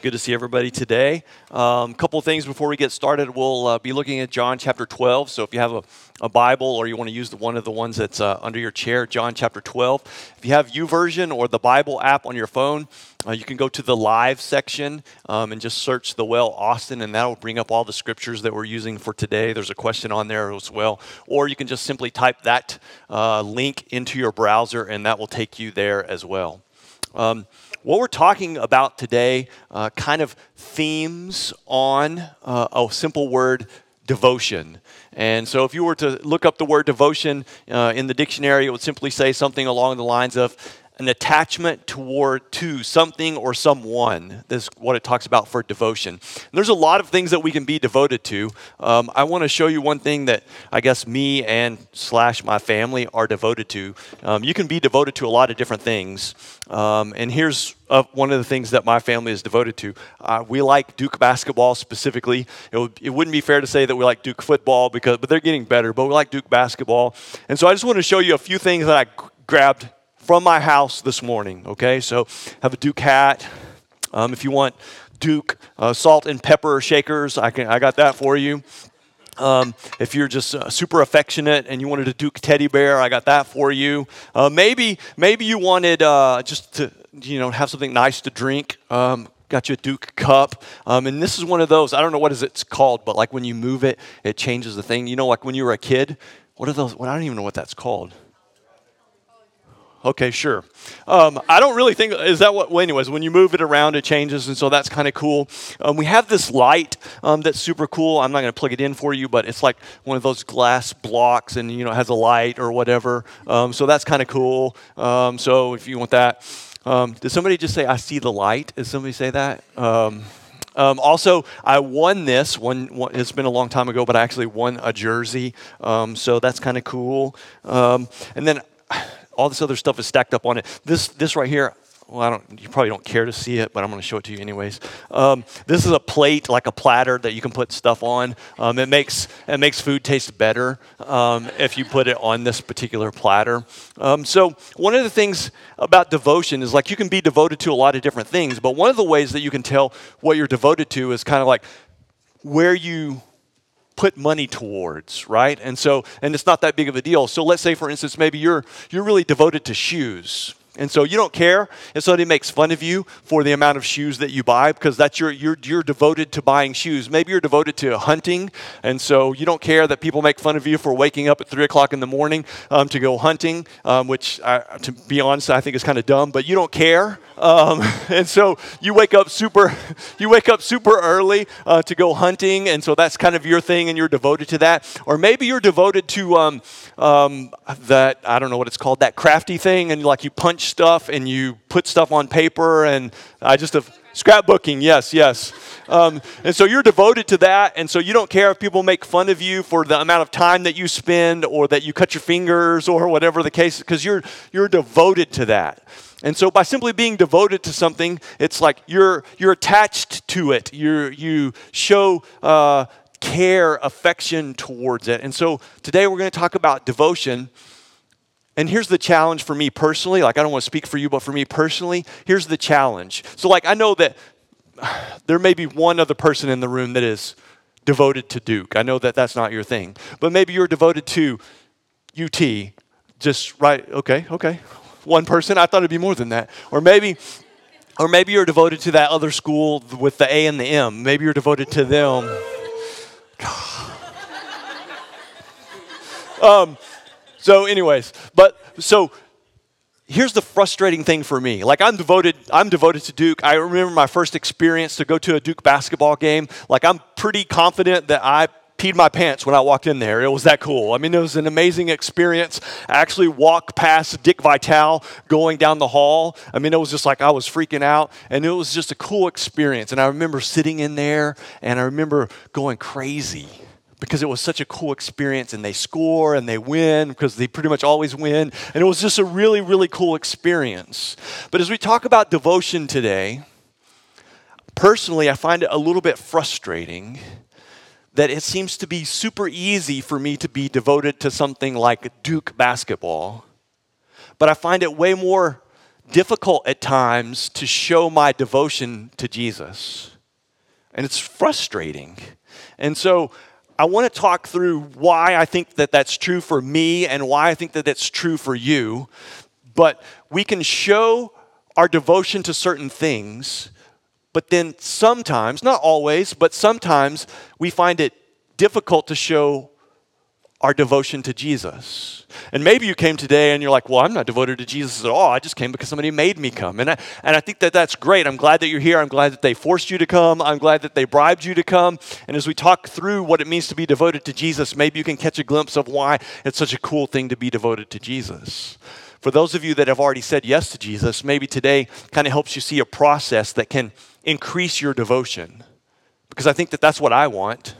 Good to see everybody today. A um, couple things before we get started. We'll uh, be looking at John chapter 12. So if you have a, a Bible or you want to use the, one of the ones that's uh, under your chair, John chapter 12. If you have YouVersion or the Bible app on your phone, uh, you can go to the live section um, and just search the well Austin, and that'll bring up all the scriptures that we're using for today. There's a question on there as well. Or you can just simply type that uh, link into your browser, and that will take you there as well. Um, what we're talking about today uh, kind of themes on uh, a simple word devotion. And so, if you were to look up the word devotion uh, in the dictionary, it would simply say something along the lines of an attachment toward to something or someone. This is what it talks about for devotion. And there's a lot of things that we can be devoted to. Um, I want to show you one thing that I guess me and slash my family are devoted to. Um, you can be devoted to a lot of different things. Um, and here's uh, one of the things that my family is devoted to. Uh, we like Duke basketball specifically. It, would, it wouldn't be fair to say that we like Duke football because, but they're getting better. But we like Duke basketball, and so I just want to show you a few things that I grabbed from my house this morning. Okay, so have a Duke hat. Um, if you want Duke uh, salt and pepper shakers, I can. I got that for you. Um, if you're just uh, super affectionate and you wanted a Duke teddy bear, I got that for you. Uh, maybe maybe you wanted uh, just to you know have something nice to drink. Um, got you a Duke cup, um, and this is one of those. I don't know what is it's called, but like when you move it, it changes the thing. You know, like when you were a kid. What are those? Well, I don't even know what that's called. Okay, sure. Um, I don't really think, is that what, well, anyways, when you move it around, it changes, and so that's kind of cool. Um, we have this light um, that's super cool. I'm not going to plug it in for you, but it's like one of those glass blocks, and, you know, it has a light or whatever. Um, so that's kind of cool. Um, so if you want that. Um, did somebody just say, I see the light? Did somebody say that? Um, also, I won this one, one, It's been a long time ago, but I actually won a jersey. Um, so that's kind of cool. Um, and then all this other stuff is stacked up on it. This, this right here, well, I don't, you probably don't care to see it, but I'm going to show it to you anyways. Um, this is a plate, like a platter that you can put stuff on. Um, it makes it makes food taste better um, if you put it on this particular platter. Um, so one of the things about devotion is like you can be devoted to a lot of different things, but one of the ways that you can tell what you're devoted to is kind of like where you put money towards, right? And so, and it's not that big of a deal. So let's say, for instance, maybe you're you're really devoted to shoes. And so you don't care if somebody makes fun of you for the amount of shoes that you buy because that's your, you're, you're devoted to buying shoes. Maybe you're devoted to hunting, and so you don't care that people make fun of you for waking up at 3 o'clock in the morning um, to go hunting, um, which, I, to be honest, I think is kind of dumb, but you don't care. Um, and so you wake up super, you wake up super early uh, to go hunting, and so that's kind of your thing, and you're devoted to that. Or maybe you're devoted to um, um, that, I don't know what it's called, that crafty thing, and like you punch stuff and you put stuff on paper, and I just have scrapbooking, yes, yes. Um, and so you're devoted to that, and so you don't care if people make fun of you for the amount of time that you spend or that you cut your fingers or whatever the case, because you're you're devoted to that. And so by simply being devoted to something, it's like you're you're attached to it. You you show uh, care, affection towards it. And so today we're going to talk about devotion. And here's the challenge for me personally. Like, I don't want to speak for you, but for me personally, here's the challenge. So, like, I know that there may be one other person in the room that is devoted to Duke. I know that that's not your thing. But maybe you're devoted to UT. Just right, okay, okay. One person. I thought it'd be more than that. Or maybe. Or maybe you're devoted to that other school with the A and the M. Maybe you're devoted to them. um, so, anyways, but so here's the frustrating thing for me. Like I'm devoted, I'm devoted to Duke. I remember my first experience to go to a Duke basketball game. Like I'm pretty confident that I peed my pants when I walked in there. It was that cool. I mean, it was an amazing experience. I actually walked past Dick Vitale going down the hall. I mean, it was just like I was freaking out, and it was just a cool experience. And I remember sitting in there, and I remember going crazy because it was such a cool experience and they score and they win because they pretty much always win. And it was just a really, really cool experience. But as we talk about devotion today, personally, I find it a little bit frustrating that it seems to be super easy for me to be devoted to something like Duke basketball. But I find it way more difficult at times to show my devotion to Jesus. And it's frustrating. And so I want to talk through why I think that that's true for me and why I think that that's true for you. But we can show our devotion to certain things, but then sometimes, not always, but sometimes we find it difficult to show our devotion to Jesus. And maybe you came today and you're like, well, I'm not devoted to Jesus at all. I just came because somebody made me come. And I, and I think that that's great. I'm glad that you're here. I'm glad that they forced you to come. I'm glad that they bribed you to come. And as we talk through what it means to be devoted to Jesus, maybe you can catch a glimpse of why it's such a cool thing to be devoted to Jesus. For those of you that have already said yes to Jesus, maybe today kind of helps you see a process that can increase your devotion. Because I think that that's what I want.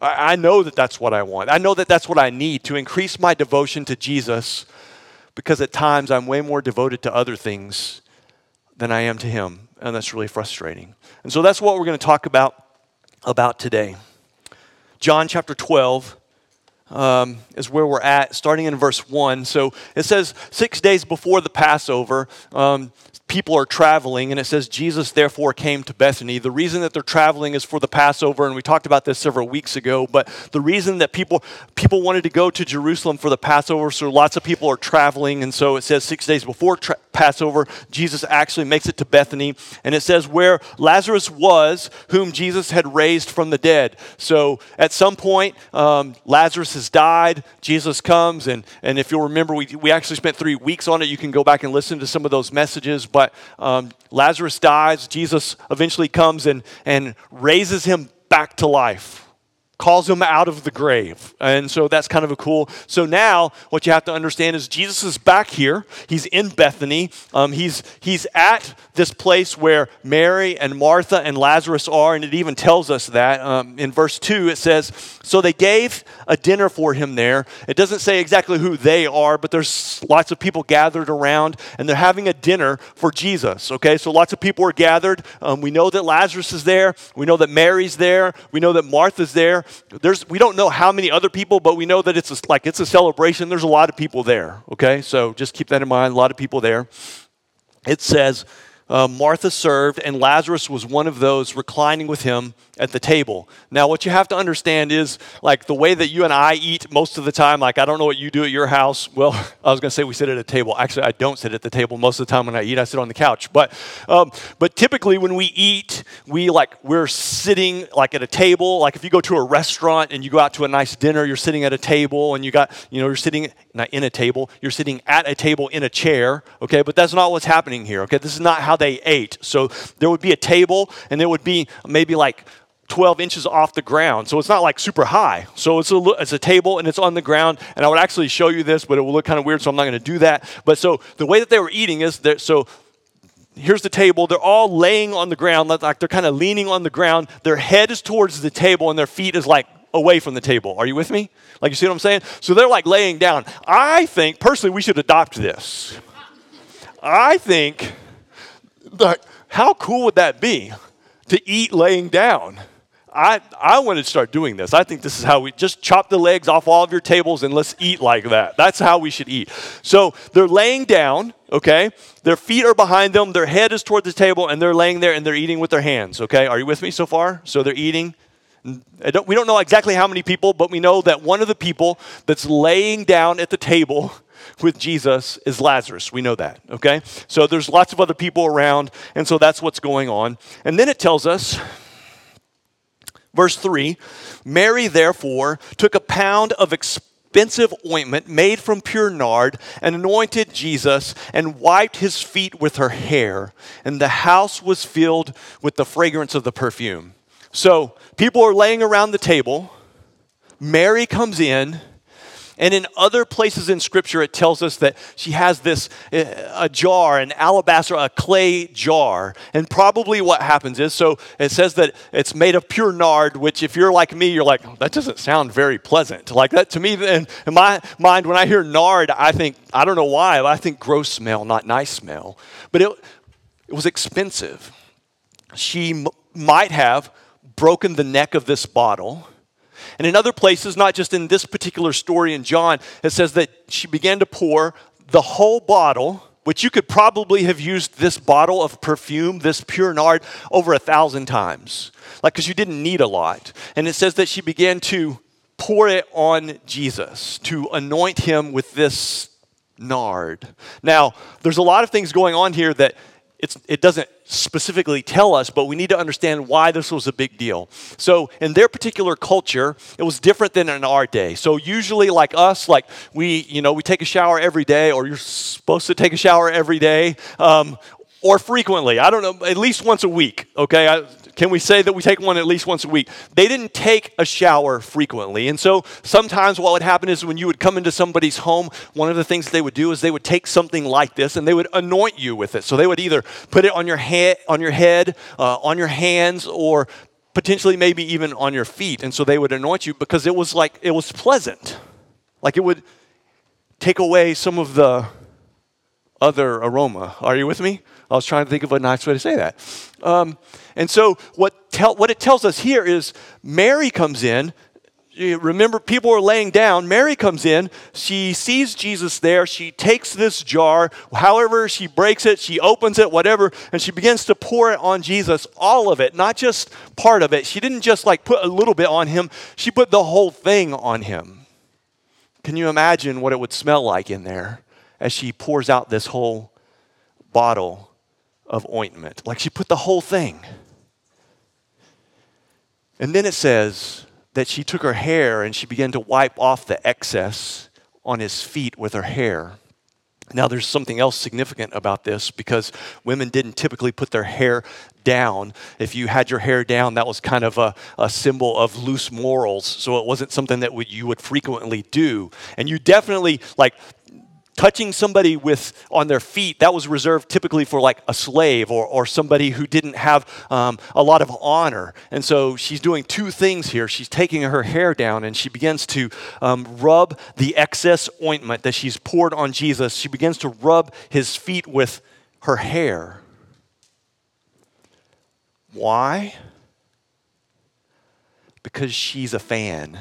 I, know that that's what I want. I know that that's what I need to increase my devotion to Jesus because at times I'm way more devoted to other things than I am to Him. And that's really frustrating. And so that's what we're going to talk about, about today. John chapter 12 um, is where we're at, starting in verse 1. So it says, Six days before the Passover, um, people are traveling, and it says, Jesus therefore came to Bethany. The reason that they're traveling is for the Passover, and we talked about this several weeks ago, but the reason that people, people wanted to go to Jerusalem for the Passover, so lots of people are traveling, and so it says six days before tra- Passover, Jesus actually makes it to Bethany, and it says where Lazarus was, whom Jesus had raised from the dead. So at some point, um, Lazarus has died, Jesus comes, and, and if you'll remember, we, we actually spent three weeks on it. You can go back and listen to some of those messages, but um, Lazarus dies. Jesus eventually comes and, and raises him back to life calls him out of the grave. And so that's kind of a cool. So now what you have to understand is Jesus is back here. He's in Bethany. Um, he's, he's at this place where Mary and Martha and Lazarus are, and it even tells us that. Um, in verse 2, it says, So they gave a dinner for him there. It doesn't say exactly who they are, but there's lots of people gathered around, and they're having a dinner for Jesus. Okay, so lots of people are gathered. Um, we know that Lazarus is there. We know that Mary's there. We know that Martha's there. There's, we don't know how many other people, but we know that it's a, like it's a celebration. There's a lot of people there. Okay, so just keep that in mind. A lot of people there. It says, uh, Martha served, and Lazarus was one of those reclining with him at the table. Now, what you have to understand is like the way that you and I eat most of the time, like I don't know what you do at your house. Well, I was going to say we sit at a table. Actually, I don't sit at the table most of the time when I eat, I sit on the couch. But, um, but typically when we eat, we like, we're sitting like at a table. Like if you go to a restaurant and you go out to a nice dinner, you're sitting at a table and you got, you know, you're sitting not in a table, you're sitting at a table in a chair, okay? But that's not what's happening here, okay? This is not how they ate. So there would be a table, and there would be maybe like 12 inches off the ground. So it's not like super high. So it's a, it's a table and it's on the ground. And I would actually show you this, but it will look kind of weird, so I'm not going to do that. But so the way that they were eating is that so here's the table. They're all laying on the ground, like they're kind of leaning on the ground. Their head is towards the table and their feet is like away from the table. Are you with me? Like you see what I'm saying? So they're like laying down. I think personally we should adopt this. I think like, how cool would that be to eat laying down? I, I want to start doing this. I think this is how we just chop the legs off all of your tables and let's eat like that. That's how we should eat. So they're laying down, okay? Their feet are behind them, their head is toward the table, and they're laying there and they're eating with their hands, okay? Are you with me so far? So they're eating. Don't, we don't know exactly how many people, but we know that one of the people that's laying down at the table with Jesus is Lazarus. We know that, okay? So there's lots of other people around, and so that's what's going on. And then it tells us, verse 3 Mary, therefore, took a pound of expensive ointment made from pure nard and anointed Jesus and wiped his feet with her hair, and the house was filled with the fragrance of the perfume. So people are laying around the table. Mary comes in and in other places in Scripture, it tells us that she has this eh, a jar, an alabaster, a clay jar. And probably what happens is so it says that it's made of pure nard, which if you're like me, you're like, oh, that doesn't sound very pleasant. Like that to me, in, in my mind, when I hear nard, I think, I don't know why, I think gross smell, not nice smell. But it, it was expensive. She m- might have broken the neck of this bottle and in other places, not just in this particular story in John, it says that she began to pour the whole bottle, which you could probably have used this bottle of perfume, this pure nard, over a thousand times. Like, because you didn't need a lot. And it says that she began to pour it on Jesus, to anoint him with this nard. Now, there's a lot of things going on here that it doesn't specifically tell us, but we need to understand why this was a big deal. So, in their particular culture, it was different than in our day. So, usually, like us, like we, you know, we take a shower every day, or you're supposed to take a shower every day, um, or frequently. I don't know, at least once a week. Okay, I, can we say that we take one at least once a week? They didn't take a shower frequently. And so sometimes what would happen is when you would come into somebody's home, one of the things they would do is they would take something like this and they would anoint you with it. So they would either put it on your, head, on your head, uh, on your hands, or potentially maybe even on your feet. And so they would anoint you because it was like, it was pleasant. Like it would take away some of the other aroma. Are you with me? I was trying to think of a nice way to say that. Um, and so, what, tell, what it tells us here is Mary comes in. Remember, people are laying down. Mary comes in. She sees Jesus there. She takes this jar, however, she breaks it, she opens it, whatever, and she begins to pour it on Jesus, all of it, not just part of it. She didn't just like put a little bit on him, she put the whole thing on him. Can you imagine what it would smell like in there as she pours out this whole bottle of ointment. Like she put the whole thing. And then it says that she took her hair and she began to wipe off the excess on his feet with her hair. Now, there's something else significant about this because women didn't typically put their hair down. If you had your hair down, that was kind of a, a symbol of loose morals. So it wasn't something that would, you would frequently do. And you definitely, like, touching somebody with on their feet that was reserved typically for like a slave or, or somebody who didn't have um, a lot of honor. And so she's doing two things here. She's taking her hair down and she begins to um, rub the excess ointment that she's poured on jesus. She begins to rub his feet with her hair. Why? Because she's a fan.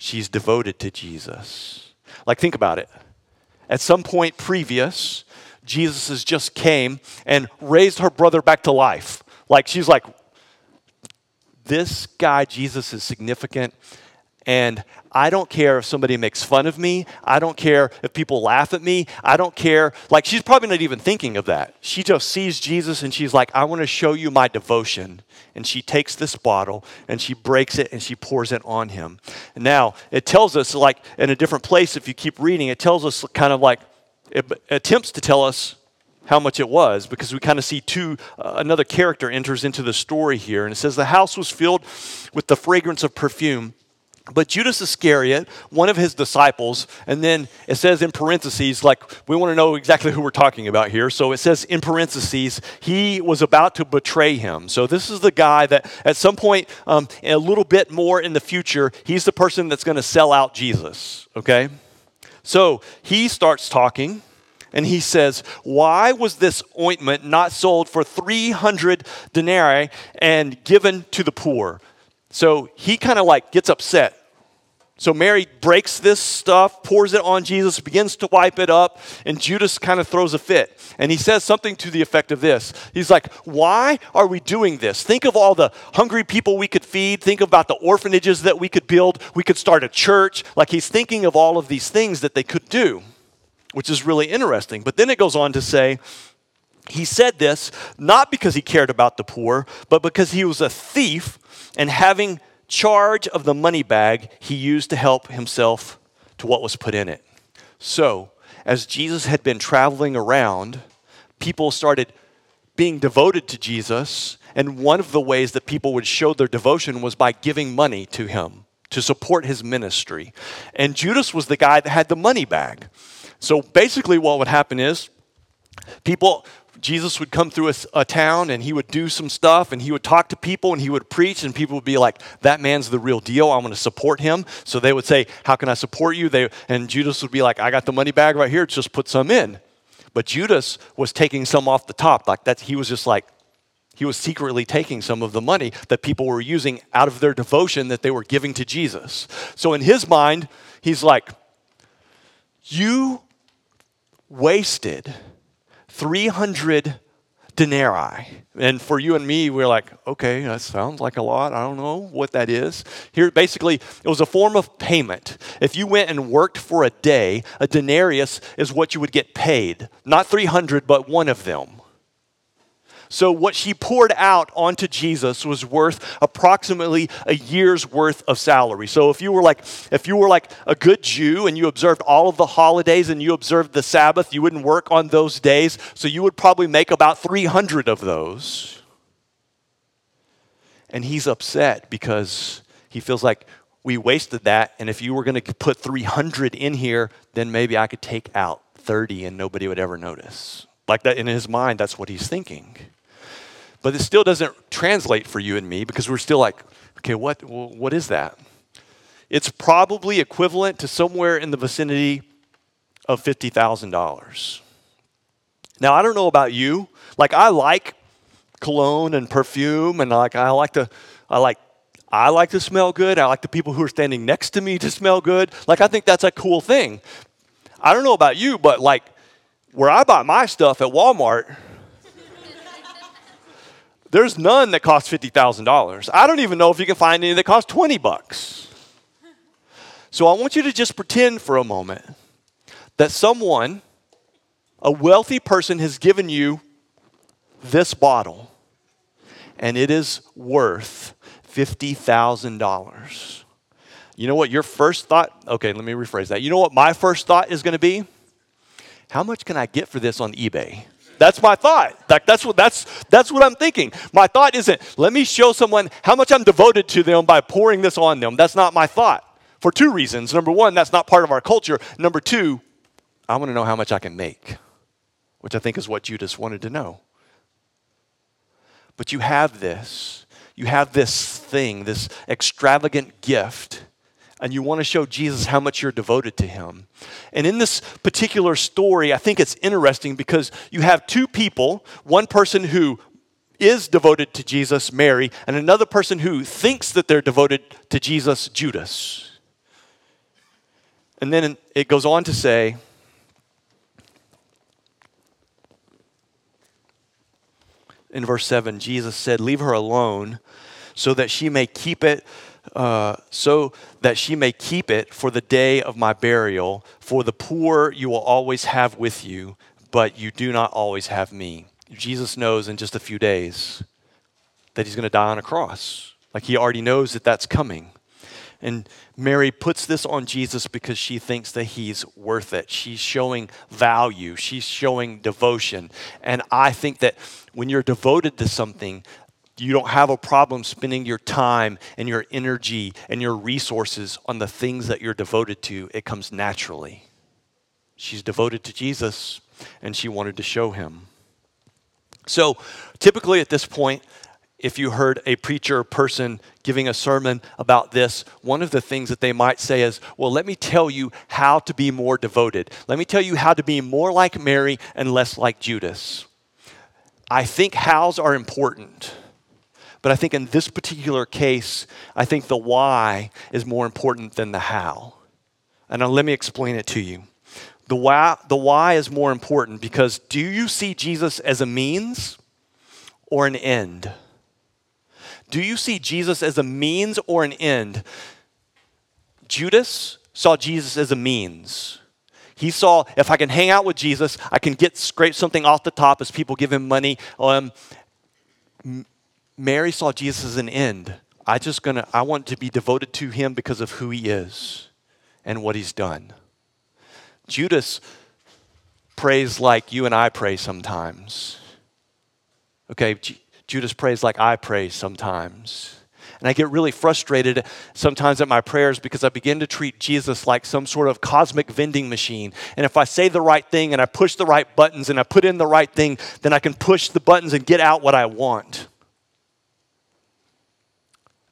She's devoted to jesus. Like think about it at some point previous, Jesus has just came and raised her brother back to life. Like she's like, this guy, Jesus, is significant. And I don't care if somebody makes fun of me. I don't care if people laugh at me. I don't care. Like, she's probably not even thinking of that. She just sees Jesus and she's like, I want to show you my devotion. And she takes this bottle and she breaks it and she pours it on him. Now, it tells us, like, in a different place, if you keep reading, it tells us kind of like, it attempts to tell us how much it was because we kind of see two uh, another character enters into the story here and it says the house was filled with the fragrance of perfume but Judas Iscariot, one of his disciples, and then it says in parentheses, like we want to know exactly who we're talking about here. So it says in parentheses, he was about to betray him. So this is the guy that at some point, um, a little bit more in the future, he's the person that's going to sell out Jesus. Okay? So he starts talking. And he says, Why was this ointment not sold for 300 denarii and given to the poor? So he kind of like gets upset. So Mary breaks this stuff, pours it on Jesus, begins to wipe it up, and Judas kind of throws a fit. And he says something to the effect of this. He's like, Why are we doing this? Think of all the hungry people we could feed. Think about the orphanages that we could build. We could start a church. Like he's thinking of all of these things that they could do, which is really interesting. But then it goes on to say, he said this not because he cared about the poor, but because he was a thief and having charge of the money bag he used to help himself to what was put in it. So, as Jesus had been traveling around, people started being devoted to Jesus, and one of the ways that people would show their devotion was by giving money to him to support his ministry. And Judas was the guy that had the money bag. So basically, what would happen is people Jesus would come through a, a, town and he would do some stuff and he would talk to people and he would preach and people would be like, "That man's the real deal. I'm going to support him." So they would say, "How can I support you?" They, and Judas would be like, "I got the money bag right here. Just put some in." But Judas was taking some off the top, like that. He was just like, he was secretly taking some of the money that people were using out of their devotion that they were giving to Jesus. So in his mind, he's like, "You wasted." 300 denarii. And for you and me, we're like, okay, that sounds like a lot. I don't know what that is. Here, basically, it was a form of payment. If you went and worked for a day, a denarius is what you would get paid. Not 300, but one of them. So, what she poured out onto Jesus was worth approximately a year's worth of salary. So, if you were like, if you were like a good Jew and you observed all of the holidays and you observed the Sabbath, you wouldn't work on those days. So, you would probably make about 300 of those. And he's upset because he feels like we wasted that. And if you were going to put 300 in here, then maybe I could take out 30 and nobody would ever notice. Like that in his mind, that's what he's thinking. But it still doesn't translate for you and me because we're still like, okay, what, what is that? It's probably equivalent to somewhere in the vicinity of $50,000. Now, I don't know about you. Like, I like cologne and perfume, and like, I like to, I like, I like to smell good. I like the people who are standing next to me to smell good. Like, I think that's a cool thing. I don't know about you, but like, where I buy my stuff at Walmart, there's none that cost $50,000. I don't even know if you can find any that cost 20 bucks. So I want you to just pretend for a moment that someone, a wealthy person, has given you this bottle and it is worth $50,000. You know what your first thought? Okay, let me rephrase that. You know what my first thought is going to be? How much can I get for this on eBay? That's my thought. Like that's what that's that's what I'm thinking. My thought isn't let me show someone how much I'm devoted to them by pouring this on them. That's not my thought. For two reasons. Number one, that's not part of our culture. Number two, I want to know how much I can make, which I think is what Judas wanted to know. But you have this. You have this thing, this extravagant gift and you want to show Jesus how much you're devoted to him. And in this particular story, I think it's interesting because you have two people one person who is devoted to Jesus, Mary, and another person who thinks that they're devoted to Jesus, Judas. And then it goes on to say, in verse 7, Jesus said, Leave her alone so that she may keep it uh, so that she may keep it for the day of my burial. For the poor you will always have with you, but you do not always have me. Jesus knows in just a few days that he's going to die on a cross. Like he already knows that that's coming. And Mary puts this on Jesus because she thinks that he's worth it. She's showing value, she's showing devotion. And I think that when you're devoted to something, you don't have a problem spending your time and your energy and your resources on the things that you're devoted to. It comes naturally. She's devoted to Jesus and she wanted to show him. So, typically at this point, if you heard a preacher or person giving a sermon about this, one of the things that they might say is, Well, let me tell you how to be more devoted. Let me tell you how to be more like Mary and less like Judas. I think hows are important. But I think in this particular case, I think the why is more important than the how. And now let me explain it to you. The why, the why is more important because do you see Jesus as a means or an end? Do you see Jesus as a means or an end? Judas saw Jesus as a means. He saw if I can hang out with Jesus, I can get scrape something off the top as people give him money. Um, Mary saw Jesus as an end. I just gonna I want to be devoted to him because of who he is and what he's done. Judas prays like you and I pray sometimes. Okay, Judas prays like I pray sometimes. And I get really frustrated sometimes at my prayers because I begin to treat Jesus like some sort of cosmic vending machine. And if I say the right thing and I push the right buttons and I put in the right thing, then I can push the buttons and get out what I want.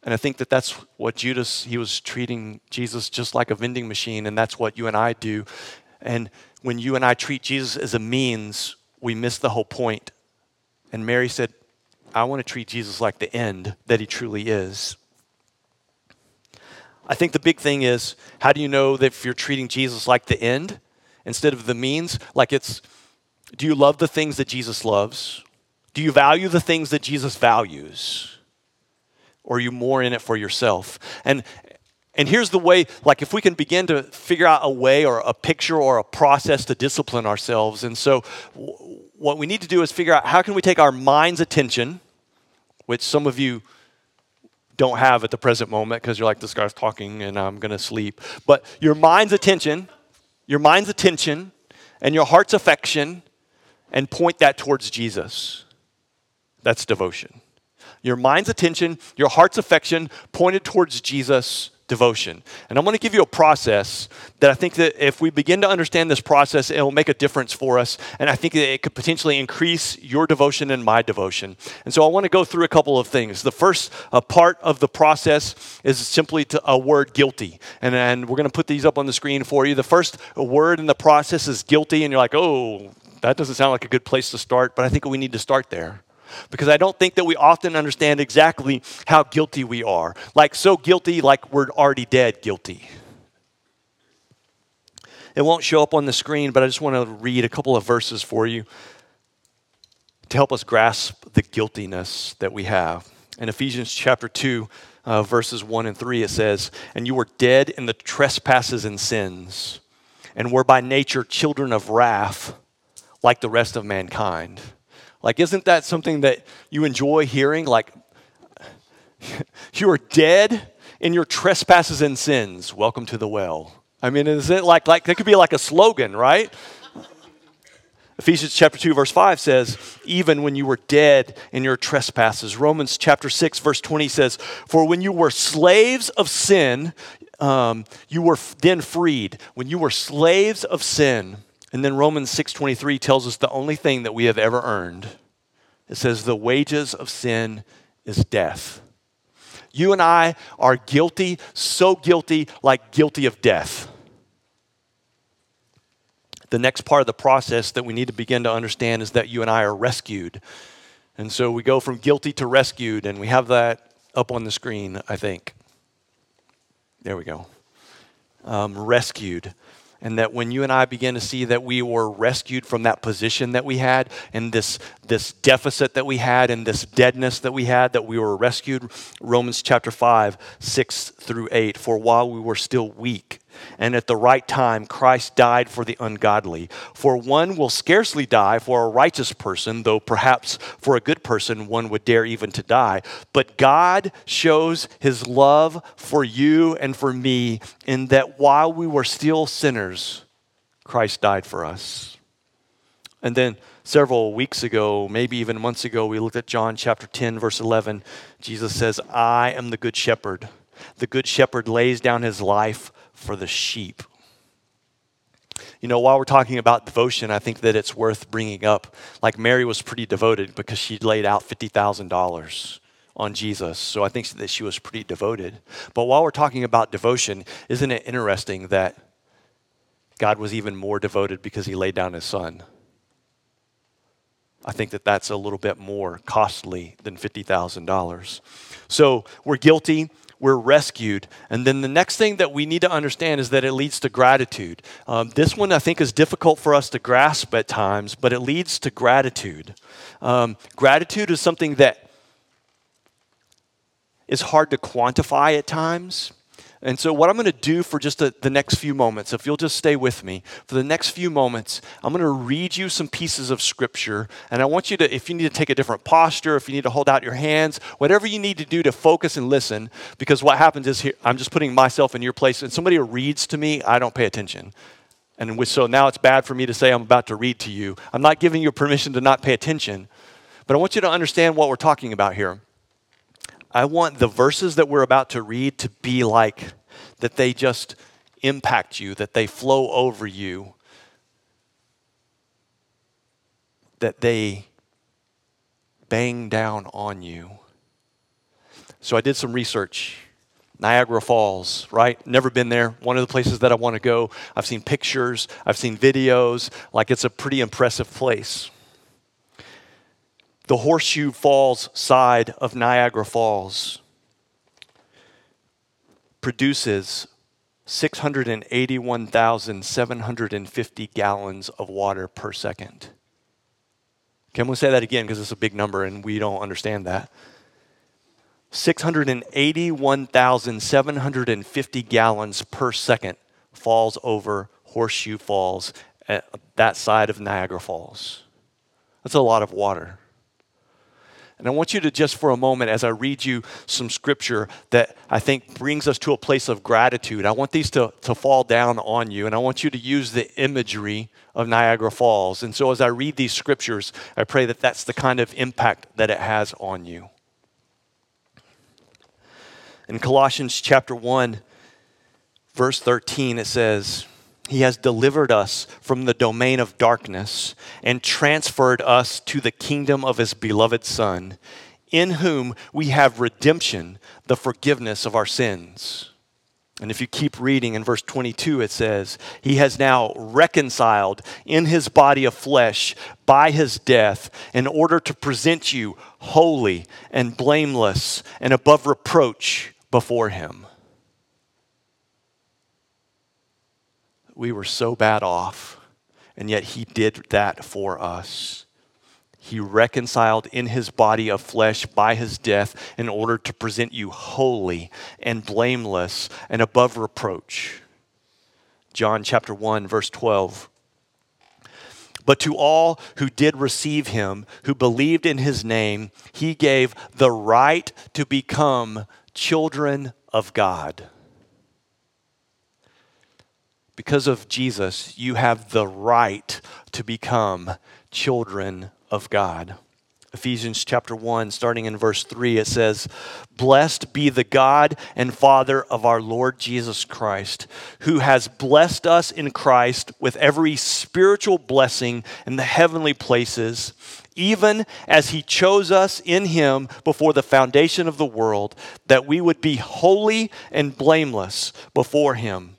And I think that that's what Judas, he was treating Jesus just like a vending machine, and that's what you and I do. And when you and I treat Jesus as a means, we miss the whole point. And Mary said, I want to treat Jesus like the end that he truly is. I think the big thing is how do you know that if you're treating Jesus like the end instead of the means? Like it's Do you love the things that Jesus loves? Do you value the things that Jesus values? Or are you more in it for yourself? And and here's the way, like if we can begin to figure out a way or a picture or a process to discipline ourselves. And so w- what we need to do is figure out how can we take our mind's attention, which some of you don't have at the present moment because you're like, this guy's talking and I'm going to sleep. But your mind's attention, your mind's attention and your heart's affection and point that towards Jesus. That's devotion. Your mind's attention, your heart's affection pointed towards Jesus devotion. And I'm going to give you a process that I think that if we begin to understand this process, it will make a difference for us. And I think that it could potentially increase your devotion and my devotion. And so I want to go through a couple of things. The first uh, part of the process is simply to, a word guilty. And, and we're going to put these up on the screen for you. The first word in the process is guilty. And you're like, oh, that doesn't sound like a good place to start, but I think we need to start there because I don't think that we often understand exactly how guilty we are. Like, so guilty, like we're already dead guilty. It won't show up on the screen, but I just want to read a couple of verses for you to help us grasp the guiltiness that we have. In Ephesians chapter 2, uh, verses 1 and 3, it says, And you were dead in the trespasses and sins, and were by nature children of wrath, like the rest of mankind. Like, isn't that something that you enjoy hearing? Like, you are dead in your trespasses and sins. Welcome to the well. I mean, is it like, like that could be like a slogan, right? Ephesians chapter 2, verse 5 says, even when you were dead in your trespasses. Romans chapter 6, verse 20 says, For when you were slaves of sin, um, you were then freed. When you were slaves of sin, and then Romans 6:23 tells us the only thing that we have ever earned. It says the wages of sin is death. You and I are guilty, so guilty like guilty of death. The next part of the process that we need to begin to understand is that you and I are rescued. And so we go from guilty to rescued, and we have that up on the screen, I think. There we go. Um, rescued and that when you and I begin to see that we were rescued from that position that we had and this, this deficit that we had and this deadness that we had, that we were rescued, Romans chapter 5, 6 through 8, for while we were still weak, and at the right time Christ died for the ungodly. For one will scarcely die for a righteous person, though perhaps for a good person one would dare even to die. But God shows his love for you and for me in that while we were still sinners, Christ died for us. And then several weeks ago, maybe even months ago, we looked at John chapter 10, verse 11. Jesus says, I am the good shepherd. The good shepherd lays down his life for the sheep. You know, while we're talking about devotion, I think that it's worth bringing up. Like Mary was pretty devoted because she laid out $50,000 on Jesus. So I think that she was pretty devoted. But while we're talking about devotion, isn't it interesting that God was even more devoted because he laid down his son? I think that that's a little bit more costly than $50,000. So we're guilty we're rescued. And then the next thing that we need to understand is that it leads to gratitude. Um, this one I think is difficult for us to grasp at times, but it leads to gratitude. Um, gratitude is something that is hard to quantify at times. And so, what I'm going to do for just a, the next few moments, if you'll just stay with me, for the next few moments, I'm going to read you some pieces of scripture. And I want you to, if you need to take a different posture, if you need to hold out your hands, whatever you need to do to focus and listen, because what happens is here, I'm just putting myself in your place, and somebody reads to me, I don't pay attention. And so now it's bad for me to say I'm about to read to you. I'm not giving you permission to not pay attention, but I want you to understand what we're talking about here. I want the verses that we're about to read to be like that they just impact you, that they flow over you, that they bang down on you. So I did some research. Niagara Falls, right? Never been there. One of the places that I want to go. I've seen pictures, I've seen videos. Like it's a pretty impressive place the Horseshoe Falls side of Niagara Falls produces 681,750 gallons of water per second. Going to say that again because it's a big number and we don't understand that. 681,750 gallons per second falls over Horseshoe Falls at that side of Niagara Falls. That's a lot of water. And I want you to just for a moment, as I read you some scripture that I think brings us to a place of gratitude, I want these to, to fall down on you. And I want you to use the imagery of Niagara Falls. And so as I read these scriptures, I pray that that's the kind of impact that it has on you. In Colossians chapter 1, verse 13, it says, he has delivered us from the domain of darkness and transferred us to the kingdom of His beloved Son, in whom we have redemption, the forgiveness of our sins. And if you keep reading in verse 22, it says, He has now reconciled in His body of flesh by His death in order to present you holy and blameless and above reproach before Him. We were so bad off, and yet He did that for us. He reconciled in His body of flesh by His death in order to present you holy and blameless and above reproach. John chapter 1, verse 12. But to all who did receive him, who believed in his name, he gave the right to become children of God because of Jesus, you have the right to become children of God. Ephesians chapter 1, starting in verse 3, it says, Blessed be the God and Father of our Lord Jesus Christ, who has blessed us in Christ with every spiritual blessing in the heavenly places, even as he chose us in him before the foundation of the world, that we would be holy and blameless before him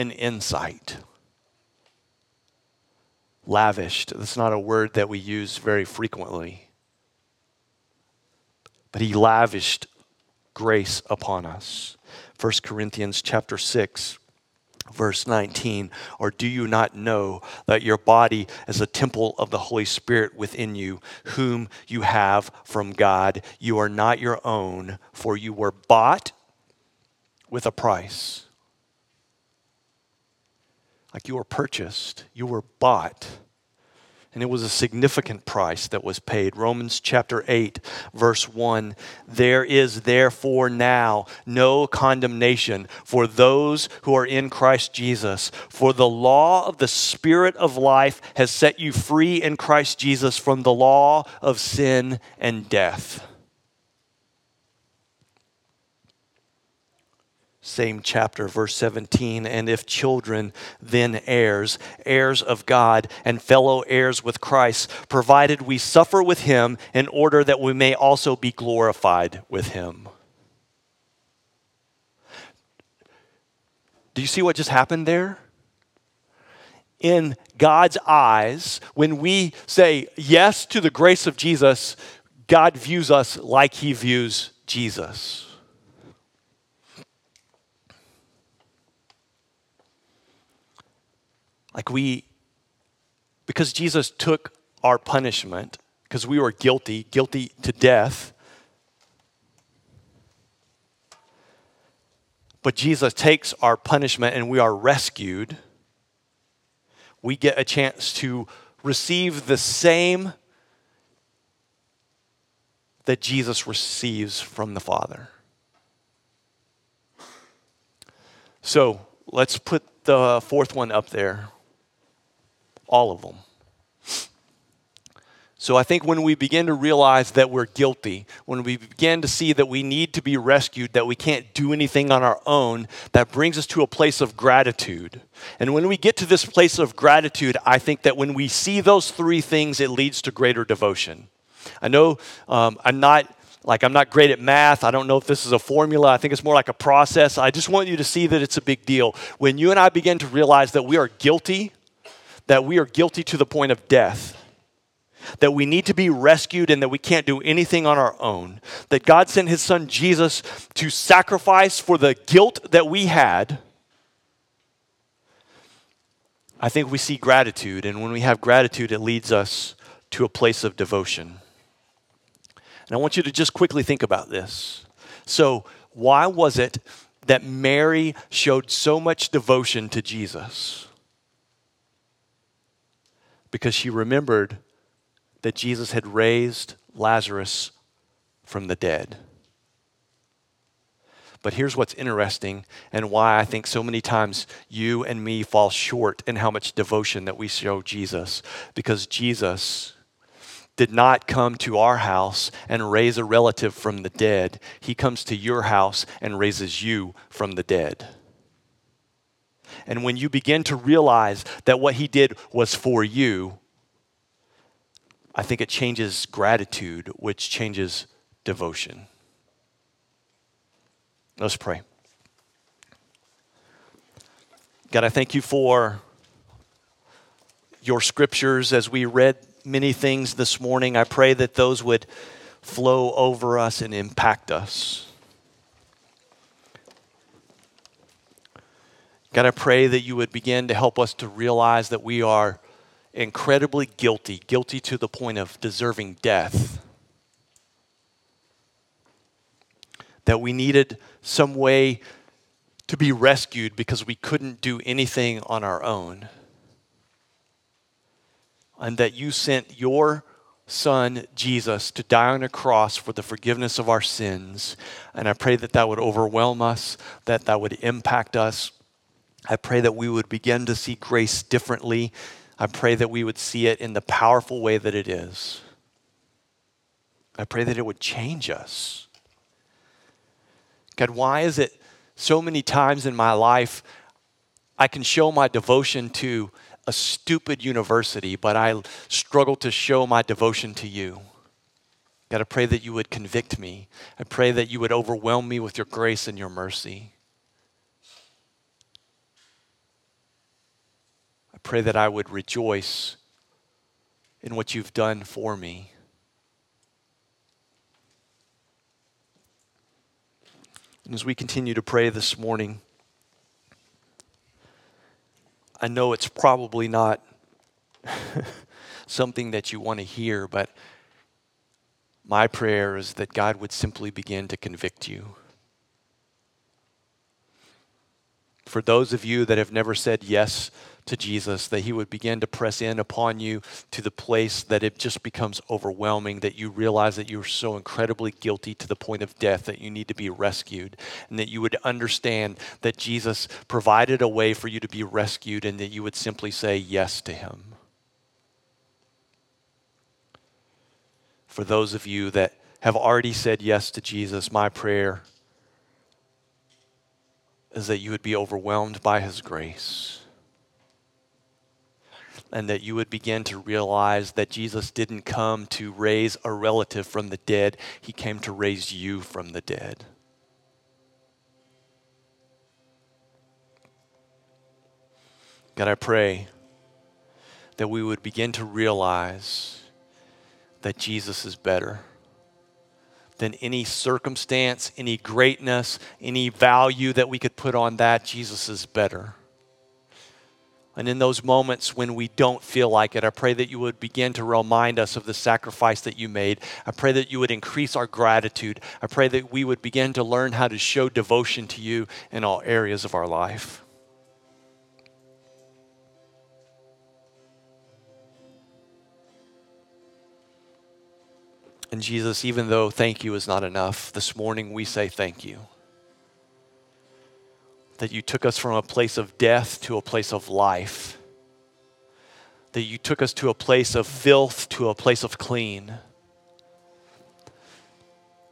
and insight. Lavished, that's not a word that we use very frequently. But he lavished grace upon us. 1 Corinthians chapter 6 verse 19 or do you not know that your body is a temple of the holy spirit within you whom you have from god you are not your own for you were bought with a price like you were purchased, you were bought. And it was a significant price that was paid. Romans chapter 8, verse 1 There is therefore now no condemnation for those who are in Christ Jesus. For the law of the Spirit of life has set you free in Christ Jesus from the law of sin and death. Same chapter, verse 17. And if children, then heirs, heirs of God, and fellow heirs with Christ, provided we suffer with him in order that we may also be glorified with him. Do you see what just happened there? In God's eyes, when we say yes to the grace of Jesus, God views us like he views Jesus. Like we, because Jesus took our punishment, because we were guilty, guilty to death. But Jesus takes our punishment and we are rescued. We get a chance to receive the same that Jesus receives from the Father. So let's put the fourth one up there all of them. So I think when we begin to realize that we're guilty, when we begin to see that we need to be rescued, that we can't do anything on our own, that brings us to a place of gratitude. And when we get to this place of gratitude, I think that when we see those three things, it leads to greater devotion. I know um, I'm not like I'm not great at math. I don't know if this is a formula. I think it's more like a process. I just want you to see that it's a big deal. When you and I begin to realize that we are guilty, that we are guilty to the point of death that we need to be rescued and that we can't do anything on our own. That God sent his son Jesus to sacrifice for the guilt that we had. I think we see gratitude, and when we have gratitude, it leads us to a place of devotion. And I want you to just quickly think about this. So, why was it that Mary showed so much devotion to Jesus? Because she remembered that Jesus had raised Lazarus from the dead. But here's what's interesting and why I think so many times you and me fall short in how much devotion that we show Jesus. Because Jesus did not come to our house and raise a relative from the dead, He comes to your house and raises you from the dead. And when you begin to realize that what He did was for you, I think it changes gratitude, which changes devotion. Let's pray. God, I thank you for your scriptures as we read many things this morning. I pray that those would flow over us and impact us. God, I pray that you would begin to help us to realize that we are incredibly guilty, guilty to the point of deserving death. That we needed some way to be rescued because we couldn't do anything on our own. And that you sent your son, Jesus, to die on a cross for the forgiveness of our sins. And I pray that that would overwhelm us, that that would impact us. I pray that we would begin to see grace differently I pray that we would see it in the powerful way that it is. I pray that it would change us. God, why is it so many times in my life I can show my devotion to a stupid university, but I struggle to show my devotion to you? God, I pray that you would convict me. I pray that you would overwhelm me with your grace and your mercy. Pray that I would rejoice in what you've done for me. And as we continue to pray this morning, I know it's probably not something that you want to hear, but my prayer is that God would simply begin to convict you. For those of you that have never said yes to Jesus, that He would begin to press in upon you to the place that it just becomes overwhelming, that you realize that you're so incredibly guilty to the point of death that you need to be rescued, and that you would understand that Jesus provided a way for you to be rescued, and that you would simply say yes to Him. For those of you that have already said yes to Jesus, my prayer is that you would be overwhelmed by His grace and that you would begin to realize that Jesus didn't come to raise a relative from the dead, He came to raise you from the dead. God, I pray that we would begin to realize that Jesus is better than any circumstance, any greatness, any value that we could put on that. Jesus is better. And in those moments when we don't feel like it, I pray that you would begin to remind us of the sacrifice that you made. I pray that you would increase our gratitude. I pray that we would begin to learn how to show devotion to you in all areas of our life. And Jesus, even though thank you is not enough, this morning we say thank you that you took us from a place of death to a place of life. that you took us to a place of filth to a place of clean.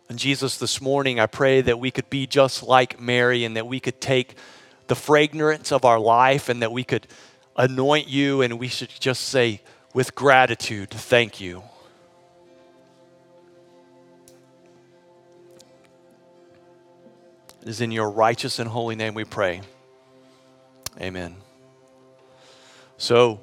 And Jesus, this morning, I pray that we could be just like Mary and that we could take the fragrance of our life and that we could anoint you and we should just say, with gratitude, thank you. It is in your righteous and holy name we pray. Amen. So,